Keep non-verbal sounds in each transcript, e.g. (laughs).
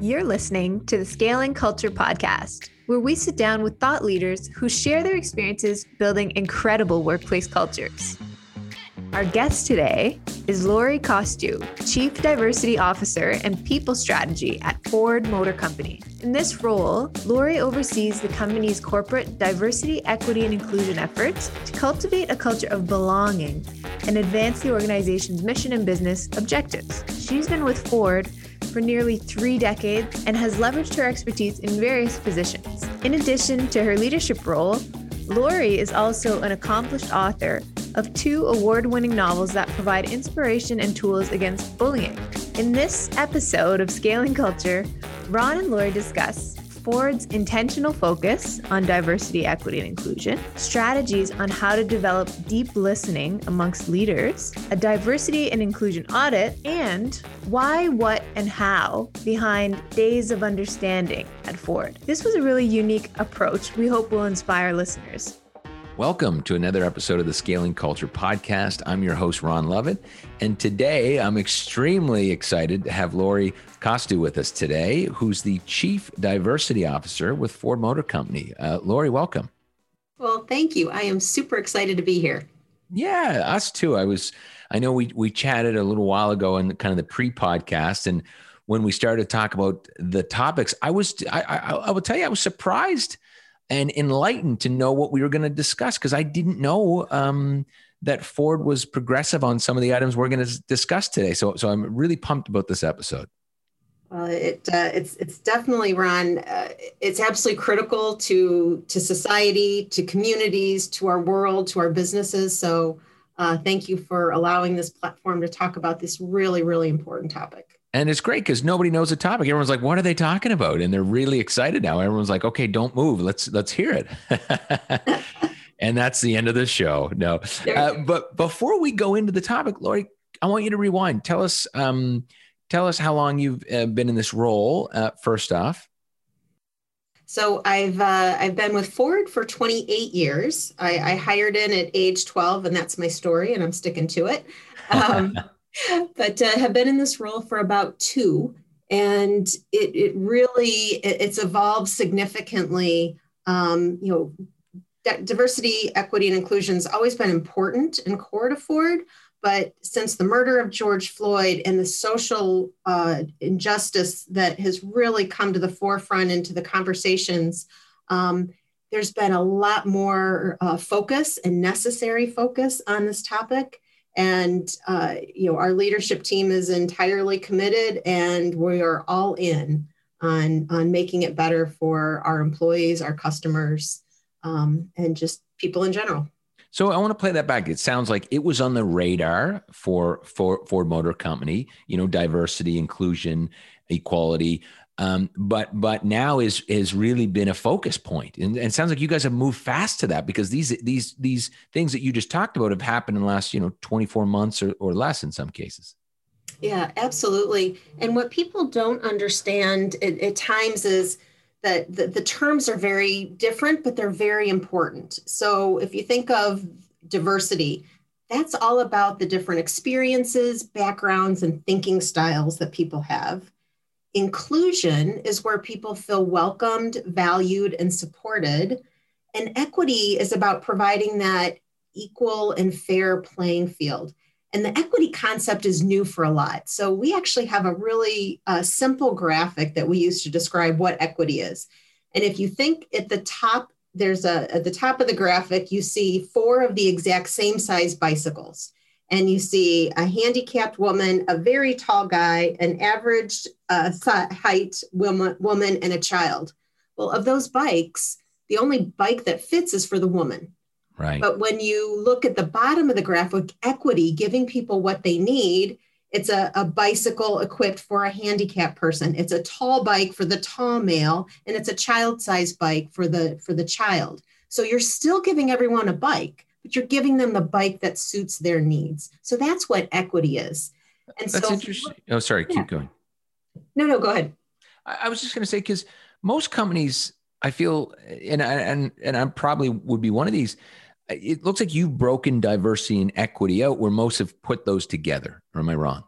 You're listening to the Scaling Culture Podcast, where we sit down with thought leaders who share their experiences building incredible workplace cultures. Our guest today is Lori Costew, Chief Diversity Officer and People Strategy at Ford Motor Company. In this role, Lori oversees the company's corporate diversity, equity, and inclusion efforts to cultivate a culture of belonging and advance the organization's mission and business objectives. She's been with Ford for nearly three decades and has leveraged her expertise in various positions. In addition to her leadership role, Lori is also an accomplished author of two award winning novels that provide inspiration and tools against bullying. In this episode of Scaling Culture, Ron and Lori discuss Ford's intentional focus on diversity, equity, and inclusion, strategies on how to develop deep listening amongst leaders, a diversity and inclusion audit, and why, what, and how behind Days of Understanding at Ford. This was a really unique approach we hope will inspire listeners. Welcome to another episode of the Scaling Culture Podcast. I'm your host, Ron Lovett. And today I'm extremely excited to have Lori Costew with us today, who's the Chief Diversity Officer with Ford Motor Company. Uh, Lori, welcome. Well, thank you. I am super excited to be here. Yeah, us too. I was, I know we, we chatted a little while ago in kind of the pre podcast. And when we started to talk about the topics, I was, I, I, I will tell you, I was surprised and enlightened to know what we were going to discuss because I didn't know um, that Ford was progressive on some of the items we're going to discuss today. So, so I'm really pumped about this episode. Well, it uh, it's it's definitely Ron. Uh, it's absolutely critical to to society, to communities, to our world, to our businesses. So, uh, thank you for allowing this platform to talk about this really really important topic and it's great because nobody knows the topic. Everyone's like, "What are they talking about?" And they're really excited now. Everyone's like, "Okay, don't move. Let's let's hear it." (laughs) and that's the end of the show. No, uh, but before we go into the topic, Lori, I want you to rewind. Tell us, um, tell us how long you've uh, been in this role. Uh, first off. So I've uh, I've been with Ford for 28 years. I, I hired in at age 12, and that's my story, and I'm sticking to it. Um, (laughs) but uh, have been in this role for about two and it, it really it, it's evolved significantly. Um, you know diversity equity and inclusion has always been important and core to ford but since the murder of george floyd and the social uh, injustice that has really come to the forefront into the conversations um, there's been a lot more uh, focus and necessary focus on this topic and uh, you know our leadership team is entirely committed and we are all in on on making it better for our employees our customers um, and just people in general so I want to play that back. It sounds like it was on the radar for for Ford Motor Company. You know, diversity, inclusion, equality um, but but now is has really been a focus point, and, and sounds like you guys have moved fast to that because these these these things that you just talked about have happened in the last you know 24 months or, or less in some cases. Yeah, absolutely. And what people don't understand at, at times is that the, the terms are very different, but they're very important. So if you think of diversity, that's all about the different experiences, backgrounds, and thinking styles that people have. Inclusion is where people feel welcomed, valued, and supported. And equity is about providing that equal and fair playing field. And the equity concept is new for a lot. So we actually have a really uh, simple graphic that we use to describe what equity is. And if you think at the top, there's a at the top of the graphic, you see four of the exact same size bicycles and you see a handicapped woman, a very tall guy, an average uh, height woman, woman, and a child. Well, of those bikes, the only bike that fits is for the woman. Right. But when you look at the bottom of the graph graphic, equity, giving people what they need, it's a, a bicycle equipped for a handicapped person. It's a tall bike for the tall male, and it's a child-sized bike for the for the child. So you're still giving everyone a bike, but you're giving them the bike that suits their needs. So that's what equity is. And that's so, interesting. Oh, sorry, yeah. keep going. No, no, go ahead. I, was just going to say because most companies, I feel, and and and I probably would be one of these. It looks like you've broken diversity and equity out, where most have put those together. Or am I wrong?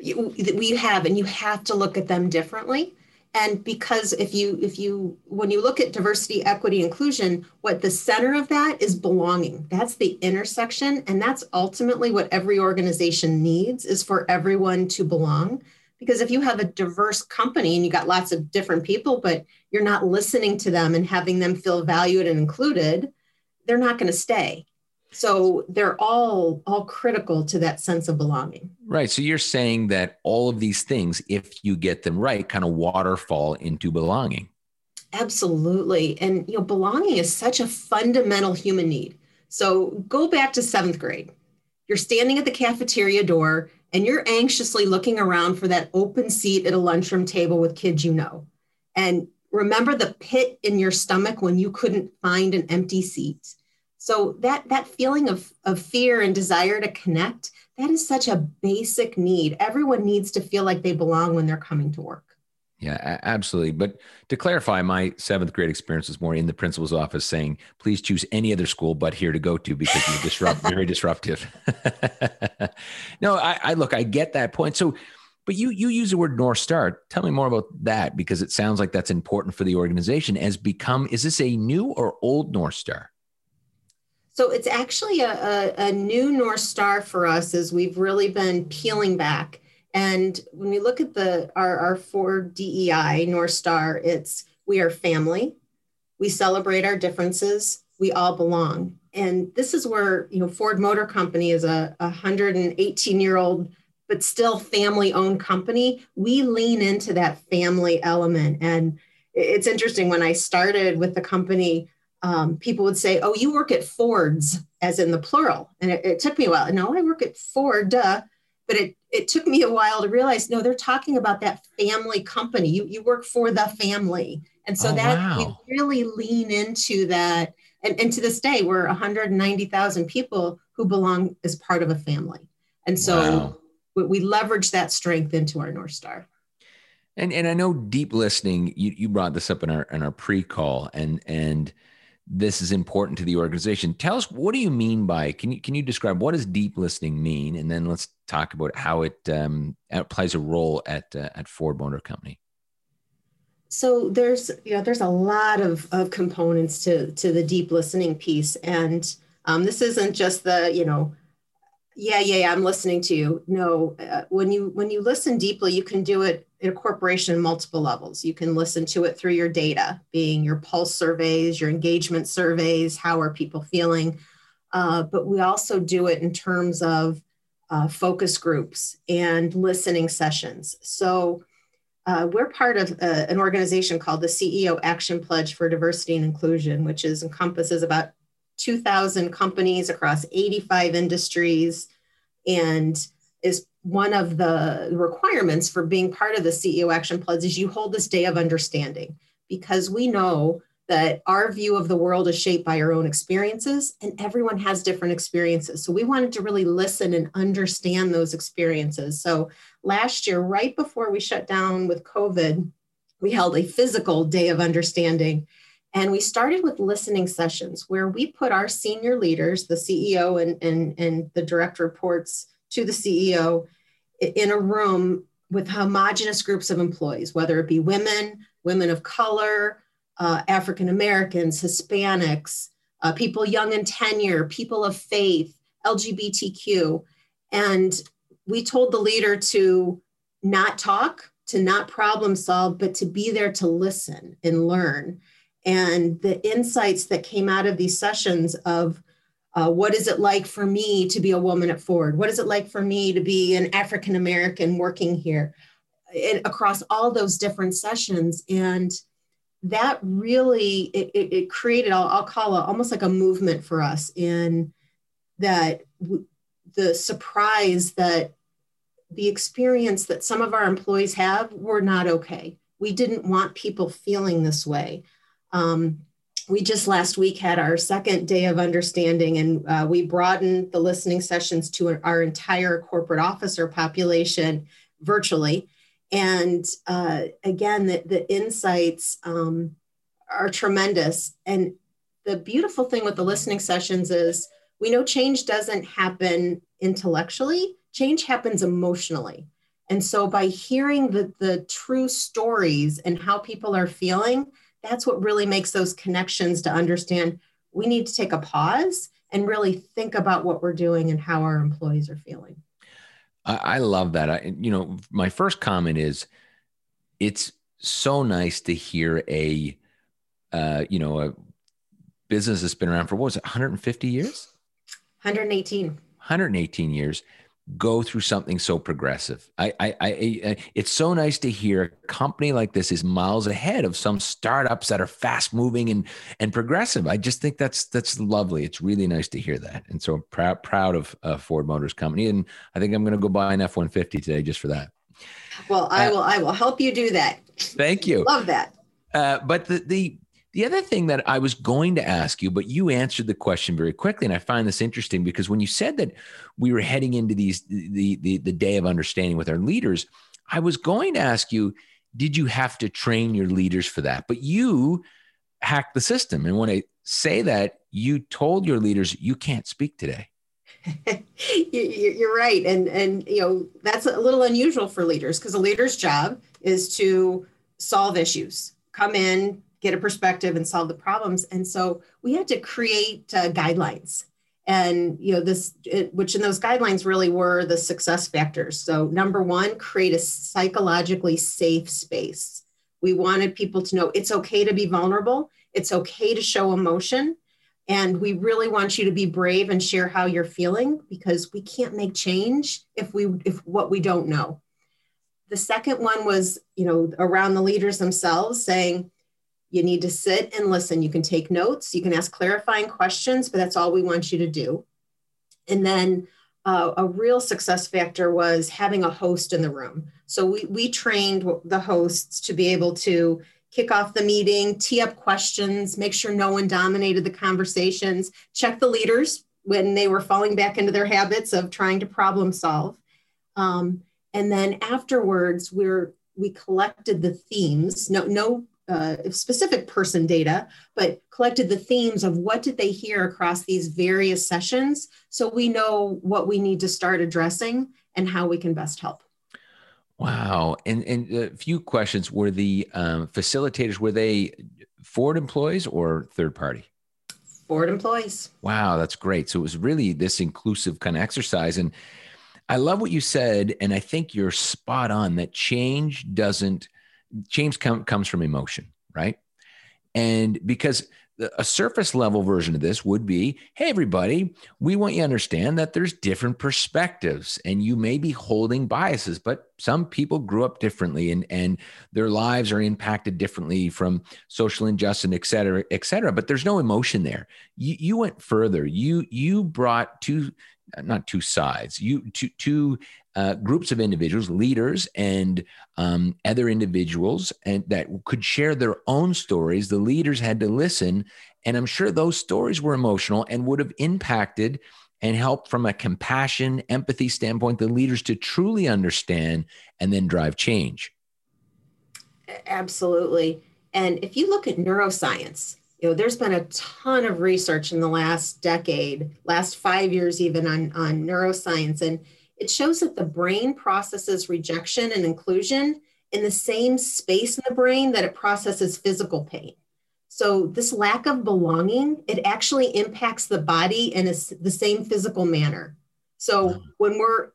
we have, and you have to look at them differently and because if you if you when you look at diversity equity inclusion what the center of that is belonging. That's the intersection and that's ultimately what every organization needs is for everyone to belong. Because if you have a diverse company and you got lots of different people but you're not listening to them and having them feel valued and included they're not going to stay so they're all all critical to that sense of belonging. Right. So you're saying that all of these things if you get them right kind of waterfall into belonging. Absolutely. And you know belonging is such a fundamental human need. So go back to seventh grade. You're standing at the cafeteria door and you're anxiously looking around for that open seat at a lunchroom table with kids you know. And remember the pit in your stomach when you couldn't find an empty seat so that that feeling of, of fear and desire to connect, that is such a basic need. Everyone needs to feel like they belong when they're coming to work. Yeah, absolutely. But to clarify, my seventh grade experience was more in the principal's office saying, please choose any other school but here to go to because you're disrupt (laughs) very disruptive. (laughs) no, I, I look, I get that point. So but you you use the word North Star. Tell me more about that because it sounds like that's important for the organization. As become, is this a new or old North Star? So it's actually a, a, a, new North Star for us as we've really been peeling back. And when we look at the our, our four DEI North Star, it's we are family, we celebrate our differences, we all belong. And this is where you know Ford Motor Company is a 118 year old but still family owned company. We lean into that family element. And it's interesting when I started with the company, um, people would say, "Oh, you work at Ford's," as in the plural, and it, it took me a while. No, I work at Ford, duh. but it it took me a while to realize no, they're talking about that family company. You you work for the family, and so oh, that wow. we really lean into that. And, and to this day, we're 190,000 people who belong as part of a family, and so wow. we, we leverage that strength into our North Star. And and I know deep listening. You you brought this up in our in our pre call, and and this is important to the organization. Tell us what do you mean by can you can you describe what does deep listening mean, and then let's talk about how it, um, plays a role at uh, at Ford Motor Company. So there's you know there's a lot of, of components to to the deep listening piece, and um, this isn't just the you know yeah yeah, yeah i'm listening to you no uh, when you when you listen deeply you can do it in a corporation multiple levels. You can listen to it through your data being your pulse surveys your engagement surveys how are people feeling? Uh, but we also do it in terms of uh, focus groups and listening sessions. So uh, we're part of uh, an organization called the ceo action pledge for diversity and inclusion which is encompasses about 2,000 companies across 85 industries and is one of the requirements for being part of the CEO Action Pledge is you hold this day of understanding because we know that our view of the world is shaped by our own experiences and everyone has different experiences. So we wanted to really listen and understand those experiences. So last year, right before we shut down with COVID, we held a physical day of understanding and we started with listening sessions where we put our senior leaders, the CEO and, and, and the direct reports to the CEO, in a room with homogenous groups of employees, whether it be women, women of color, uh, African Americans, Hispanics, uh, people young in tenure, people of faith, LGBTQ. And we told the leader to not talk, to not problem solve, but to be there to listen and learn and the insights that came out of these sessions of uh, what is it like for me to be a woman at Ford? What is it like for me to be an African American working here? Across all those different sessions. And that really, it, it, it created, I'll, I'll, call it almost like a movement for us in that w- the surprise that the experience that some of our employees have were not okay. We didn't want people feeling this way. Um, we just last week had our second day of understanding, and uh, we broadened the listening sessions to our entire corporate officer population virtually. And uh, again, the, the insights um, are tremendous. And the beautiful thing with the listening sessions is we know change doesn't happen intellectually, change happens emotionally. And so by hearing the, the true stories and how people are feeling, that's what really makes those connections to understand we need to take a pause and really think about what we're doing and how our employees are feeling. I, I love that. I, you know, my first comment is it's so nice to hear a, uh, you know, a business that's been around for what was it, 150 years? 118. 118 years go through something so progressive. I, I, I, I, it's so nice to hear a company like this is miles ahead of some startups that are fast moving and and progressive. I just think that's that's lovely. It's really nice to hear that, and so I'm proud proud of uh, Ford Motors Company, and I think I'm going to go buy an F one fifty today just for that. Well, I uh, will. I will help you do that. Thank you. Love that. Uh, but the the the other thing that I was going to ask you, but you answered the question very quickly, and I find this interesting because when you said that we were heading into these the the, the day of understanding with our leaders, I was going to ask you, did you have to train your leaders for that? But you hacked the system, and when I say that, you told your leaders you can't speak today. (laughs) You're right, and and you know that's a little unusual for leaders because a leader's job is to solve issues, come in, get a perspective and solve the problems. And so we had to create uh, guidelines. And you know this, it, which in those guidelines really were the success factors. So number one, create a psychologically safe space. We wanted people to know it's okay to be vulnerable. It's okay to show emotion. And we really want you to be brave and share how you're feeling because we can't make change if we if what we don't know. The second one was, you know, around the leaders themselves saying, you need to sit and listen. You can take notes, you can ask clarifying questions, but that's all we want you to do. And then uh, a real success factor was having a host in the room. So we, we trained the hosts to be able to kick off the meeting, tee up questions, make sure no one dominated the conversations, check the leaders when they were falling back into their habits of trying to problem solve. Um, and then afterwards, we're we collected the themes. No, no uh, specific person data, but collected the themes of what did they hear across these various sessions so we know what we need to start addressing and how we can best help. Wow. And, and a few questions. Were the um, facilitators, were they Ford employees or third party? Ford employees. Wow, that's great. So it was really this inclusive kind of exercise. And I love what you said. And I think you're spot on that change doesn't change com- comes from emotion, right? And because a surface level version of this would be hey everybody we want you to understand that there's different perspectives and you may be holding biases but some people grew up differently and and their lives are impacted differently from social injustice et cetera et cetera. But there's no emotion there. You, you went further. You you brought two not two sides. You two two uh, groups of individuals, leaders, and um, other individuals, and that could share their own stories. The leaders had to listen, and I'm sure those stories were emotional and would have impacted and helped from a compassion, empathy standpoint the leaders to truly understand and then drive change. Absolutely. And if you look at neuroscience, you know, there's been a ton of research in the last decade, last five years even on, on neuroscience. And it shows that the brain processes rejection and inclusion in the same space in the brain that it processes physical pain. So this lack of belonging, it actually impacts the body in a, the same physical manner. So hmm. when we're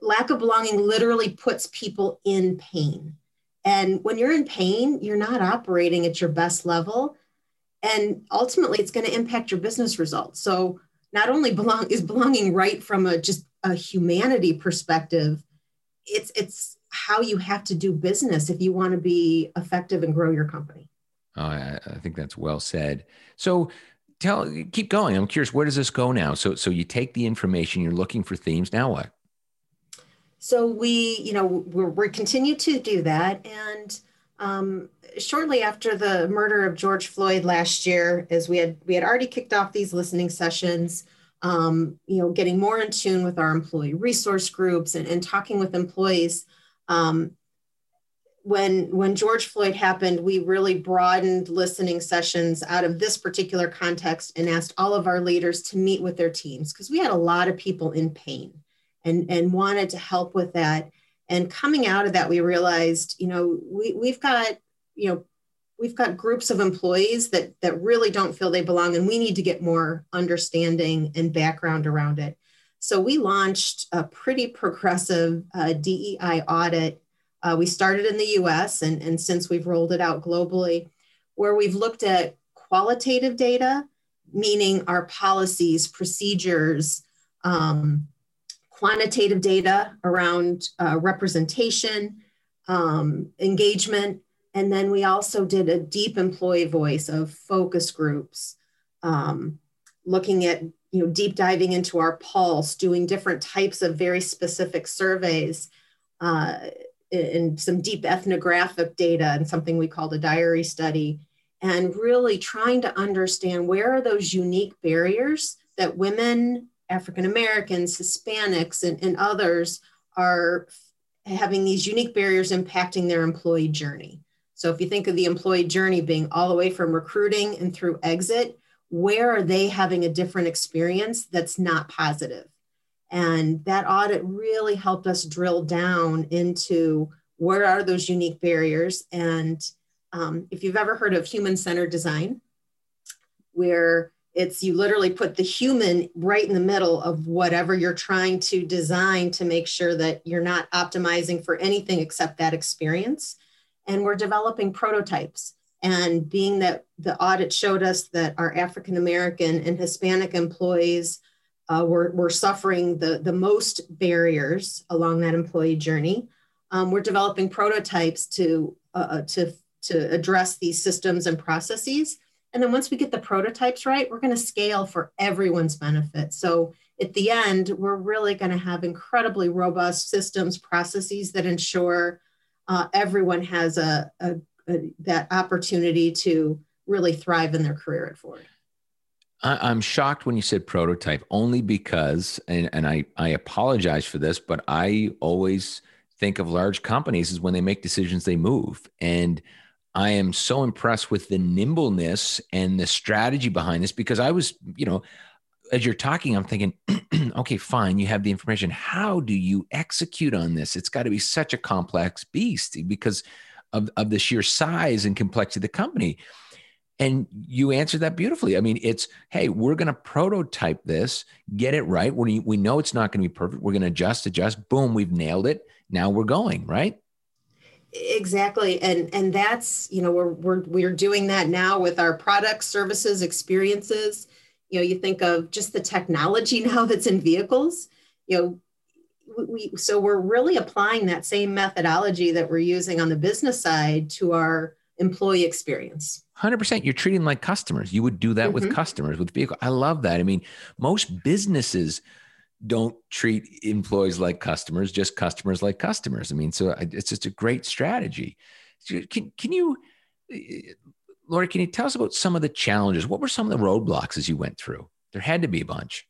lack of belonging literally puts people in pain. And when you're in pain, you're not operating at your best level. And ultimately it's going to impact your business results. So not only belong is belonging right from a just a humanity perspective, it's it's how you have to do business if you want to be effective and grow your company. Oh, I, I think that's well said. So tell keep going. I'm curious, where does this go now? So so you take the information, you're looking for themes. Now what? So we, you know, we're, we continue to do that, and um, shortly after the murder of George Floyd last year, as we had we had already kicked off these listening sessions, um, you know, getting more in tune with our employee resource groups and, and talking with employees. Um, when when George Floyd happened, we really broadened listening sessions out of this particular context and asked all of our leaders to meet with their teams because we had a lot of people in pain and, and wanted to help with that. And coming out of that, we realized, you know, we, we've got, you know, we've got groups of employees that that really don't feel they belong and we need to get more understanding and background around it. So we launched a pretty progressive uh, dei audit. Uh, we started in the us and, and since we've rolled it out globally where we've looked at qualitative data meaning our policies procedures um, quantitative data around uh, representation um, engagement. And then we also did a deep employee voice of focus groups, um, looking at you know deep diving into our pulse, doing different types of very specific surveys, uh, and some deep ethnographic data, and something we called a diary study, and really trying to understand where are those unique barriers that women, African Americans, Hispanics, and, and others are having these unique barriers impacting their employee journey. So if you think of the employee journey being all the way from recruiting and through exit, where are they having a different experience that's not positive? And that audit really helped us drill down into where are those unique barriers. And um, if you've ever heard of human centered design, where it's you literally put the human right in the middle of whatever you're trying to design to make sure that you're not optimizing for anything except that experience and we're developing prototypes. And being that the audit showed us that our African American and Hispanic employees uh, were, were suffering the, the most barriers along that employee journey, um, we're developing prototypes to, uh, uh, to, to address these systems and processes. And then once we get the prototypes right, we're going to scale for everyone's benefit. So at the end, we're really going to have incredibly robust systems, processes that ensure uh, everyone has a, a, a, that opportunity to really thrive in their career at Ford. I, am shocked when you said prototype, only because, and, and I, I apologize for this, but I always think of large companies as when they make decisions, they move. And I am so impressed with the nimbleness and the strategy behind this because I was, you know, as you're talking, I'm thinking, (clears throat) okay, fine, you have the information. How do you execute on this? It's got to be such a complex beast because of, of the sheer size and complexity of the company. And you answered that beautifully. I mean, it's, hey, we're going to prototype this, get it right. We, we know it's not going to be perfect. We're going to adjust, adjust. Boom, we've nailed it. Now we're going, right? Exactly and and that's you know we're we're we're doing that now with our products services experiences. You know you think of just the technology (laughs) now that's in vehicles. You know we, so we're really applying that same methodology that we're using on the business side to our employee experience. 100% you're treating like customers. You would do that mm-hmm. with customers with vehicle i love that. I mean most businesses don't treat employees like customers just customers like customers i mean so it's just a great strategy can, can you Lori, can you tell us about some of the challenges? What were some of the roadblocks as you went through? There had to be a bunch.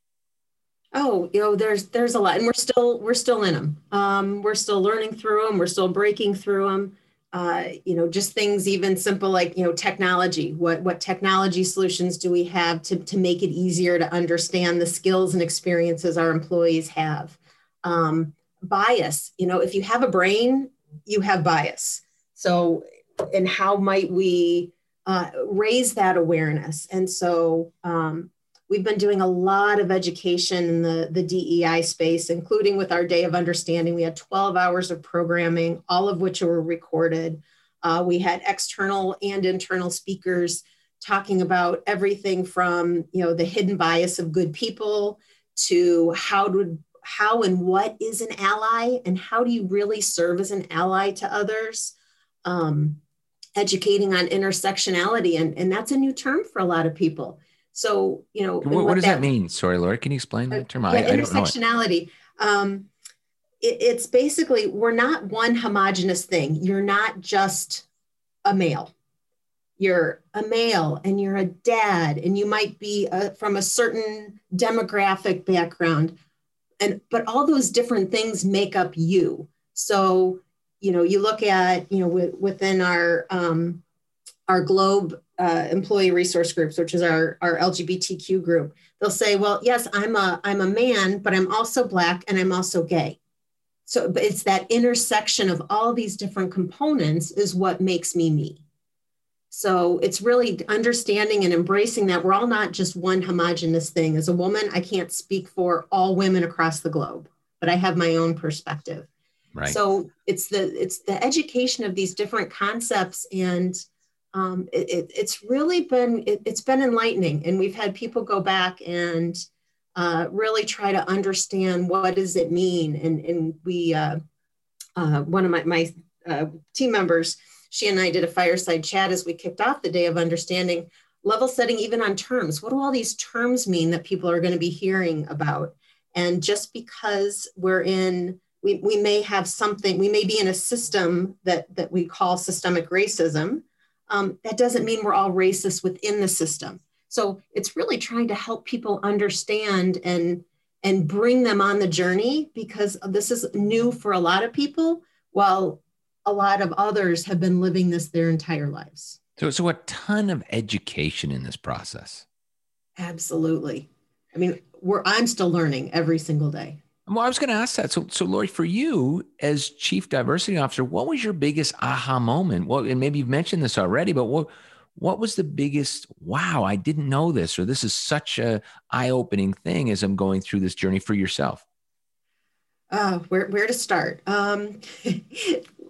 Oh, you know, there's there's a lot, and we're still we're still in them. Um, we're still learning through them. We're still breaking through them. Uh, you know, just things even simple like you know technology. What what technology solutions do we have to to make it easier to understand the skills and experiences our employees have? Um, bias. You know, if you have a brain, you have bias. So, and how might we uh, raise that awareness. And so um, we've been doing a lot of education in the, the DEI space, including with our Day of Understanding. We had 12 hours of programming, all of which were recorded. Uh, we had external and internal speakers talking about everything from you know the hidden bias of good people to how to how and what is an ally and how do you really serve as an ally to others um, educating on intersectionality and, and that's a new term for a lot of people so you know what, what, does that, that, mean? Sorry laura can you explain that term yeah, I, intersectionality. Um, it, it's basically we're not one homogenous thing. You're not just a male. You're a male and you're a dad and you might be a, from a certain demographic background and but all those different things make up you. So you know, you look at, you know, w- within our um, our Globe uh, employee resource groups, which is our our LGBTQ group, they'll say, well, yes, I'm a I'm a man, but I'm also black and I'm also gay. so but it's that intersection of all these different components is what makes me me. So it's really understanding and embracing that we're all not just one homogenous thing. As a woman i can't speak for all women across the globe but i have my own perspective. Right. So it's the it's the education of these different concepts and um, it, it, it's really been it, has been enlightening and we've had people go back and uh, really try to understand what does it mean. And, and we, uh, uh, one of my, my uh, team members, she and I did a fireside chat as we kicked off the day of understanding level setting, even on terms. What do all these terms mean that people are going to be hearing about? And just because we're in, we, we may have something, we may be in a system that, that we call systemic racism. Um, that doesn't mean we're all racist within the system. So it's really trying to help people understand and and bring them on the journey because this is new for a lot of people while a lot of others have been living this their entire lives. So so a ton of education in this process. Absolutely. I mean, we're I'm still learning every single day. Well, I was going to ask that. So, so Lori, for you as chief diversity officer, what was your biggest aha moment? Well, and maybe you've mentioned this already, but what what was the biggest wow i didn't know this or this is such a eye-opening thing as i'm going through this journey for yourself uh, where, where to start um, (laughs)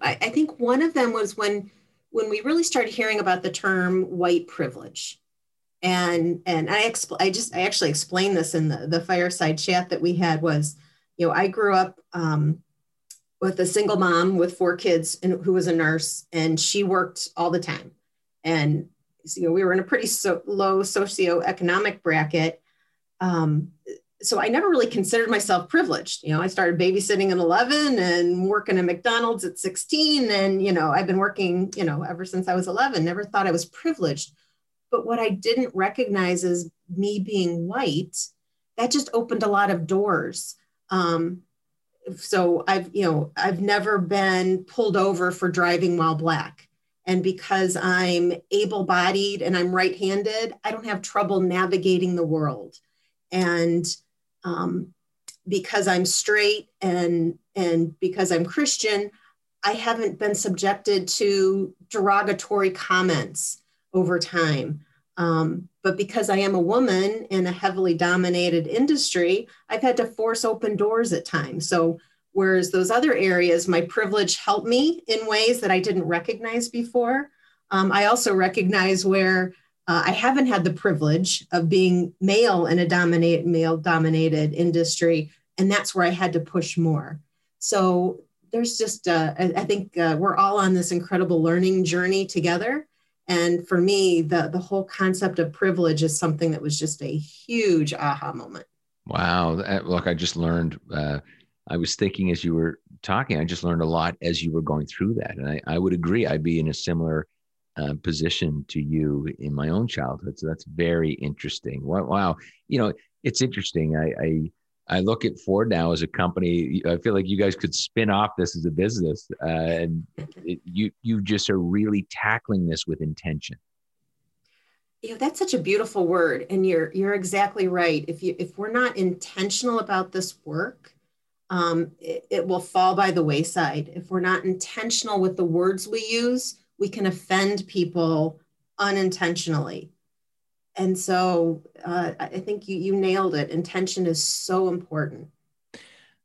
I, I think one of them was when when we really started hearing about the term white privilege and and i expl- i just i actually explained this in the, the fireside chat that we had was you know i grew up um, with a single mom with four kids and who was a nurse and she worked all the time and you know, we were in a pretty so low socioeconomic bracket. Um, so I never really considered myself privileged. You know, I started babysitting at 11 and working at McDonald's at 16. And, you know, I've been working, you know, ever since I was 11, never thought I was privileged. But what I didn't recognize is me being white, that just opened a lot of doors. Um, so I've, you know, I've never been pulled over for driving while black. And because I'm able bodied and I'm right handed, I don't have trouble navigating the world. And um, because I'm straight and, and because I'm Christian, I haven't been subjected to derogatory comments over time. Um, but because I am a woman in a heavily dominated industry, I've had to force open doors at times. So Whereas those other areas, my privilege helped me in ways that I didn't recognize before. Um, I also recognize where uh, I haven't had the privilege of being male in a dominate male dominated industry, and that's where I had to push more. So there's just, uh, I, I, think uh, we're all on this incredible learning journey together. And for me, the the whole concept of privilege is something that was just a huge aha moment. Wow! Look, I just learned uh, I was thinking as you were talking, I just learned a lot as you were going through that. And I, I would agree, I'd be in a similar uh, position to you in my own childhood. So that's very interesting. Wow. wow. You know, it's interesting. I, I, I look at Ford now as a company. I feel like you guys could spin off this as a business, uh, and it, you you just are really tackling this with intention. You know, that's such a beautiful word, and you're you're exactly right. If you if we're not intentional about this work, um, it, it will fall by the wayside. If we're not intentional with the words we use, we can offend people unintentionally. And so uh, I think you, you nailed it. Intention is so important.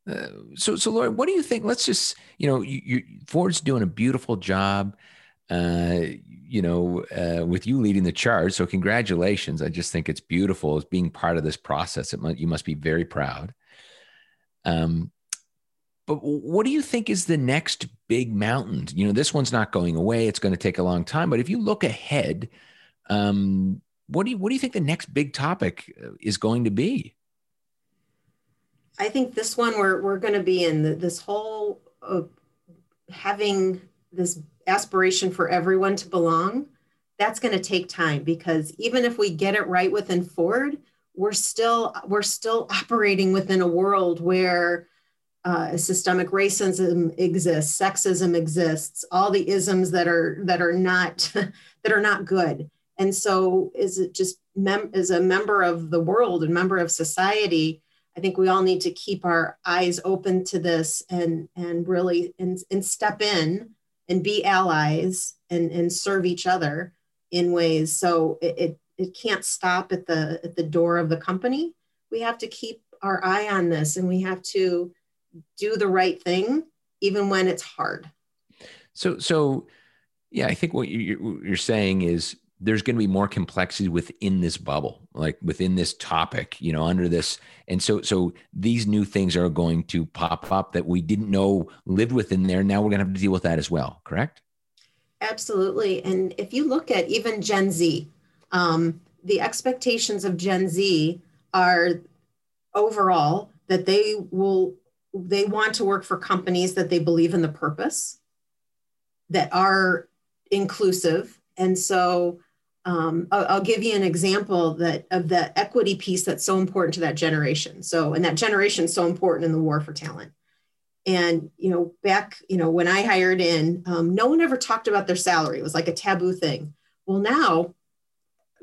Uh, so, so Lori, what do you think? Let's just, you know, you, you, Ford's doing a beautiful job, uh, you know, uh, with you leading the charge. So, congratulations! I just think it's beautiful as being part of this process. It must, you must be very proud. Um, but what do you think is the next big mountain? You know, this one's not going away. It's going to take a long time. But if you look ahead, um, what do you what do you think the next big topic uh, is going to be? I think this one we're we're going to be in the, this whole uh, having this aspiration for everyone to belong. That's going to take time because even if we get it right within Ford, we're still we're still operating within a world where uh, systemic racism exists, sexism exists, all the isms that are that are not (laughs) that are not good. And so, is it just mem- as a member of the world and member of society? I think we all need to keep our eyes open to this and and really and, and step in and be allies and, and serve each other in ways so it, it, it can't stop at the at the door of the company. We have to keep our eye on this and we have to do the right thing even when it's hard. So so yeah, I think what you're saying is there's going to be more complexity within this bubble like within this topic you know under this and so so these new things are going to pop up that we didn't know lived within there. Now we're going to have to deal with that as well correct? Absolutely and if you look at even gen z um, the expectations of gen z are overall that they will they want to work for companies that they believe in the purpose that are inclusive and so um, I'll, I'll, give you an example that of the equity piece that's so important to that generation. So, and that generation is so important in the war for talent. And you know, back you know when I hired in, um, no one ever talked about their salary. It was like a taboo thing. Well, now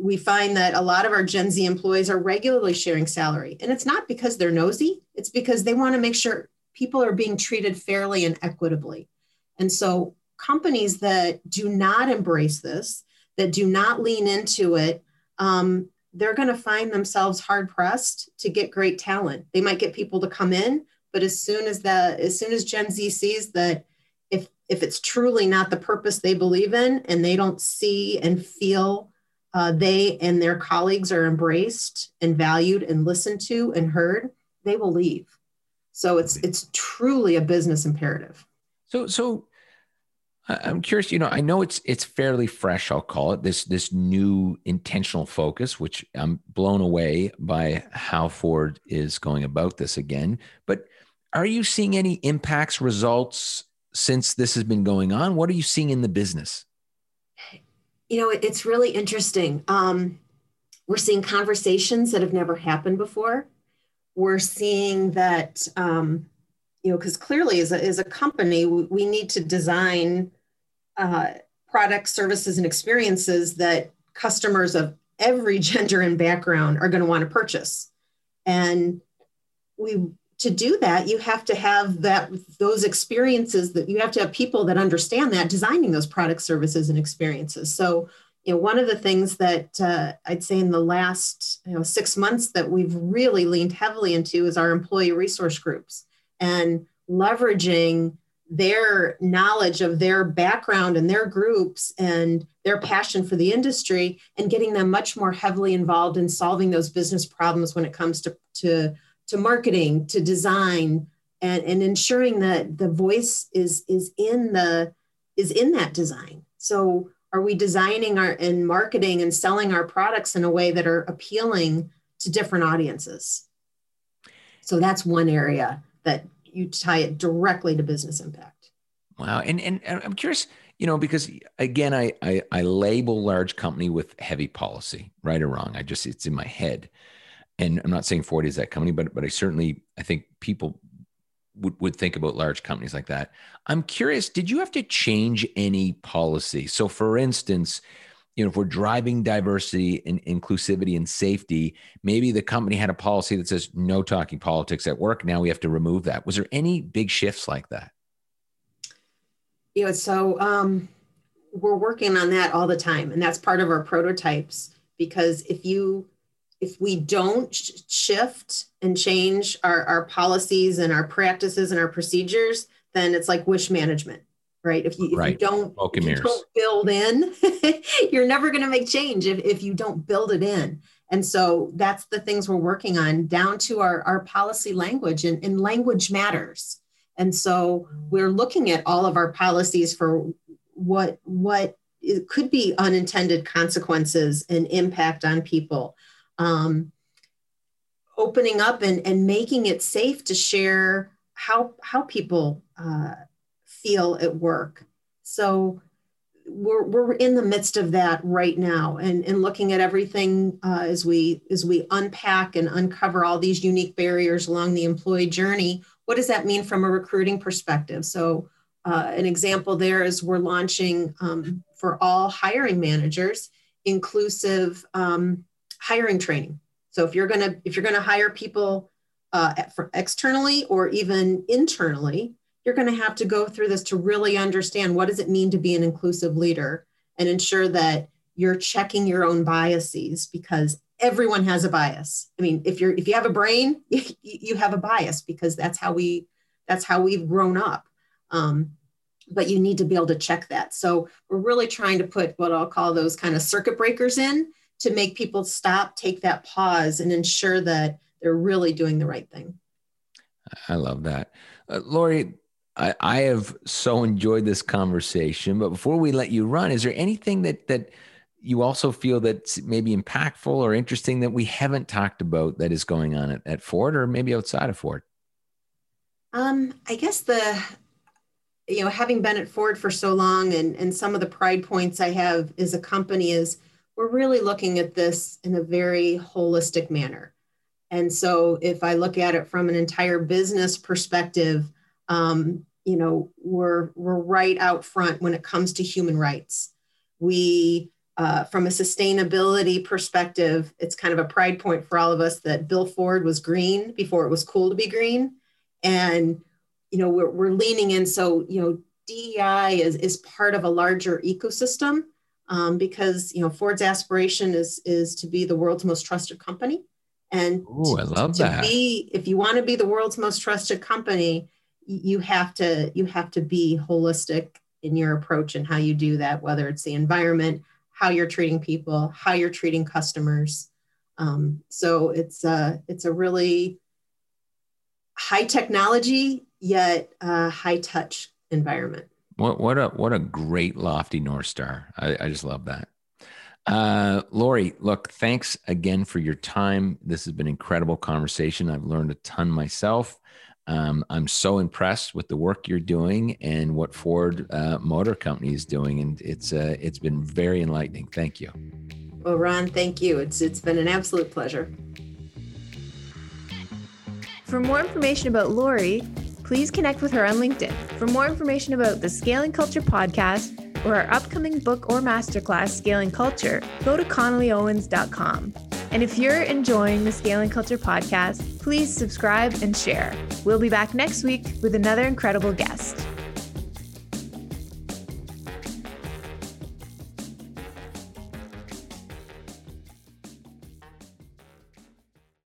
we find that a lot of our Gen Z employees are regularly sharing salary, and it's not because they're nosy. It's because they want to make sure people are being treated fairly and equitably. And so, companies that do not embrace this that do not lean into it, um, they're going to find themselves hard pressed to get great talent. They might get people to come in, but as soon as the as soon as Gen Z sees that if if it's truly not the purpose they believe in, and they don't see and feel uh, they and their colleagues are embraced and valued and listened to and heard, they will leave. So it's it's truly a business imperative. So so I'm curious. You know, I know it's it's fairly fresh. I'll call it this this new intentional focus, which I'm blown away by how Ford is going about this again. But are you seeing any impacts, results since this has been going on? What are you seeing in the business? You know, it's really interesting. Um, we're seeing conversations that have never happened before. We're seeing that. Um, you know, because clearly, as a, as a company, we, we need to design uh, products, services, and experiences that customers of every (laughs) gender and background are going to want to purchase. And we to do that, you have to have that those experiences that you have to have people that understand that designing those products, services, and experiences. So, you know, one of the things that uh, I'd say in the last you know six months that we've really leaned heavily into is our employee resource groups and leveraging their knowledge of their background and their groups and their passion for the industry and getting them much more heavily involved in solving those business problems when it comes to, to, to marketing, to design, and, and ensuring that the voice is, is in the is in that design. So are we designing our and marketing and selling our products in a way that are appealing to different audiences? So that's one area that you tie it directly to business impact. Wow. And, and, I'm curious, you know, because again, I, I, I label large company with heavy policy, right or wrong. I just, it's in my head. And I'm not saying Ford is that company, but, but I certainly, I think people would, would think about large companies like that. I'm curious, did you have to change any policy? So for instance, you know, if we're driving diversity and inclusivity and safety, maybe the company had a policy that says no talking politics at work. Now we have to remove that. Was there any big shifts like that? Yeah, so um, we're working on that all the time, and that's part of our prototypes. Because if you if we don't sh- shift and change our, our policies and our practices and our procedures, then it's like wish management right? If you, if right. you don't, if you don't build in, (laughs) you're never going to make change if, if you don't build it in. And so that's the things we're working on down to our, our policy language and, and language matters. And so we're looking at all of our policies for what what it could be unintended consequences and impact on people. Um, opening up and, and making it safe to share how how people uh, feel at work. So we're, we're in the midst of that right now and, and looking at everything uh, as we as we unpack and uncover all these unique barriers along the employee journey. What does that mean from a recruiting perspective? So uh, an example there is we're launching um, for all hiring managers inclusive um, hiring training. So if you're going to if you're going to hire people uh, externally or even internally, you're going to have to go through this to really understand what does it mean to be an inclusive leader and ensure that you're checking your own biases because everyone has a bias. I mean, if you're if you have a brain, (laughs) you have a bias because that's how we that's how we've grown up. Um, but you need to be able to check that. So we're really trying to put what I'll call those kind of circuit breakers in to make people stop, take that pause, and ensure that they're really doing the right thing. I love that. Uh, Lori, I, I have so enjoyed this conversation, but before we let you run, is there anything that, that you also feel that's maybe impactful or interesting that we haven't talked about that is going on at, at Ford or maybe outside of Ford? Um, I guess the, you know, having been at Ford for so long and, and some of the pride points I have as a company is we're really looking at this in a very holistic manner. And so if I look at it from an entire business perspective, um, you know, we're, we're right out front when it comes to human rights. We, uh, from a sustainability perspective, it's kind of a pride point for all of us that Bill Ford was green before it was cool to be green. And, you know, we're, we're leaning in. So, you know, DEI is, is part of a larger ecosystem um, because, you know, Ford's aspiration is, is to be the world's most trusted company. And to, I love to that. be, if you want to be the world's most trusted company, you have to you have to be holistic in your approach and how you do that, whether it's the environment, how you're treating people, how you're treating customers. Um, so it's a it's a really high technology yet uh, high touch environment. What what a what a great lofty north star! I, I just love that. Uh, Lori, look, thanks again for your time. This has been incredible conversation. I've learned a ton myself. Um, I'm so impressed with the work you're doing and what Ford uh, Motor Company is doing, and it's uh, it's been very enlightening. Thank you. Well, Ron, thank you. It's it's been an absolute pleasure. For more information about Lori, please connect with her on LinkedIn. For more information about the Scaling Culture podcast or our upcoming book or masterclass, Scaling Culture, go to connollyowens.com. And if you're enjoying the Scaling Culture podcast, please subscribe and share. We'll be back next week with another incredible guest.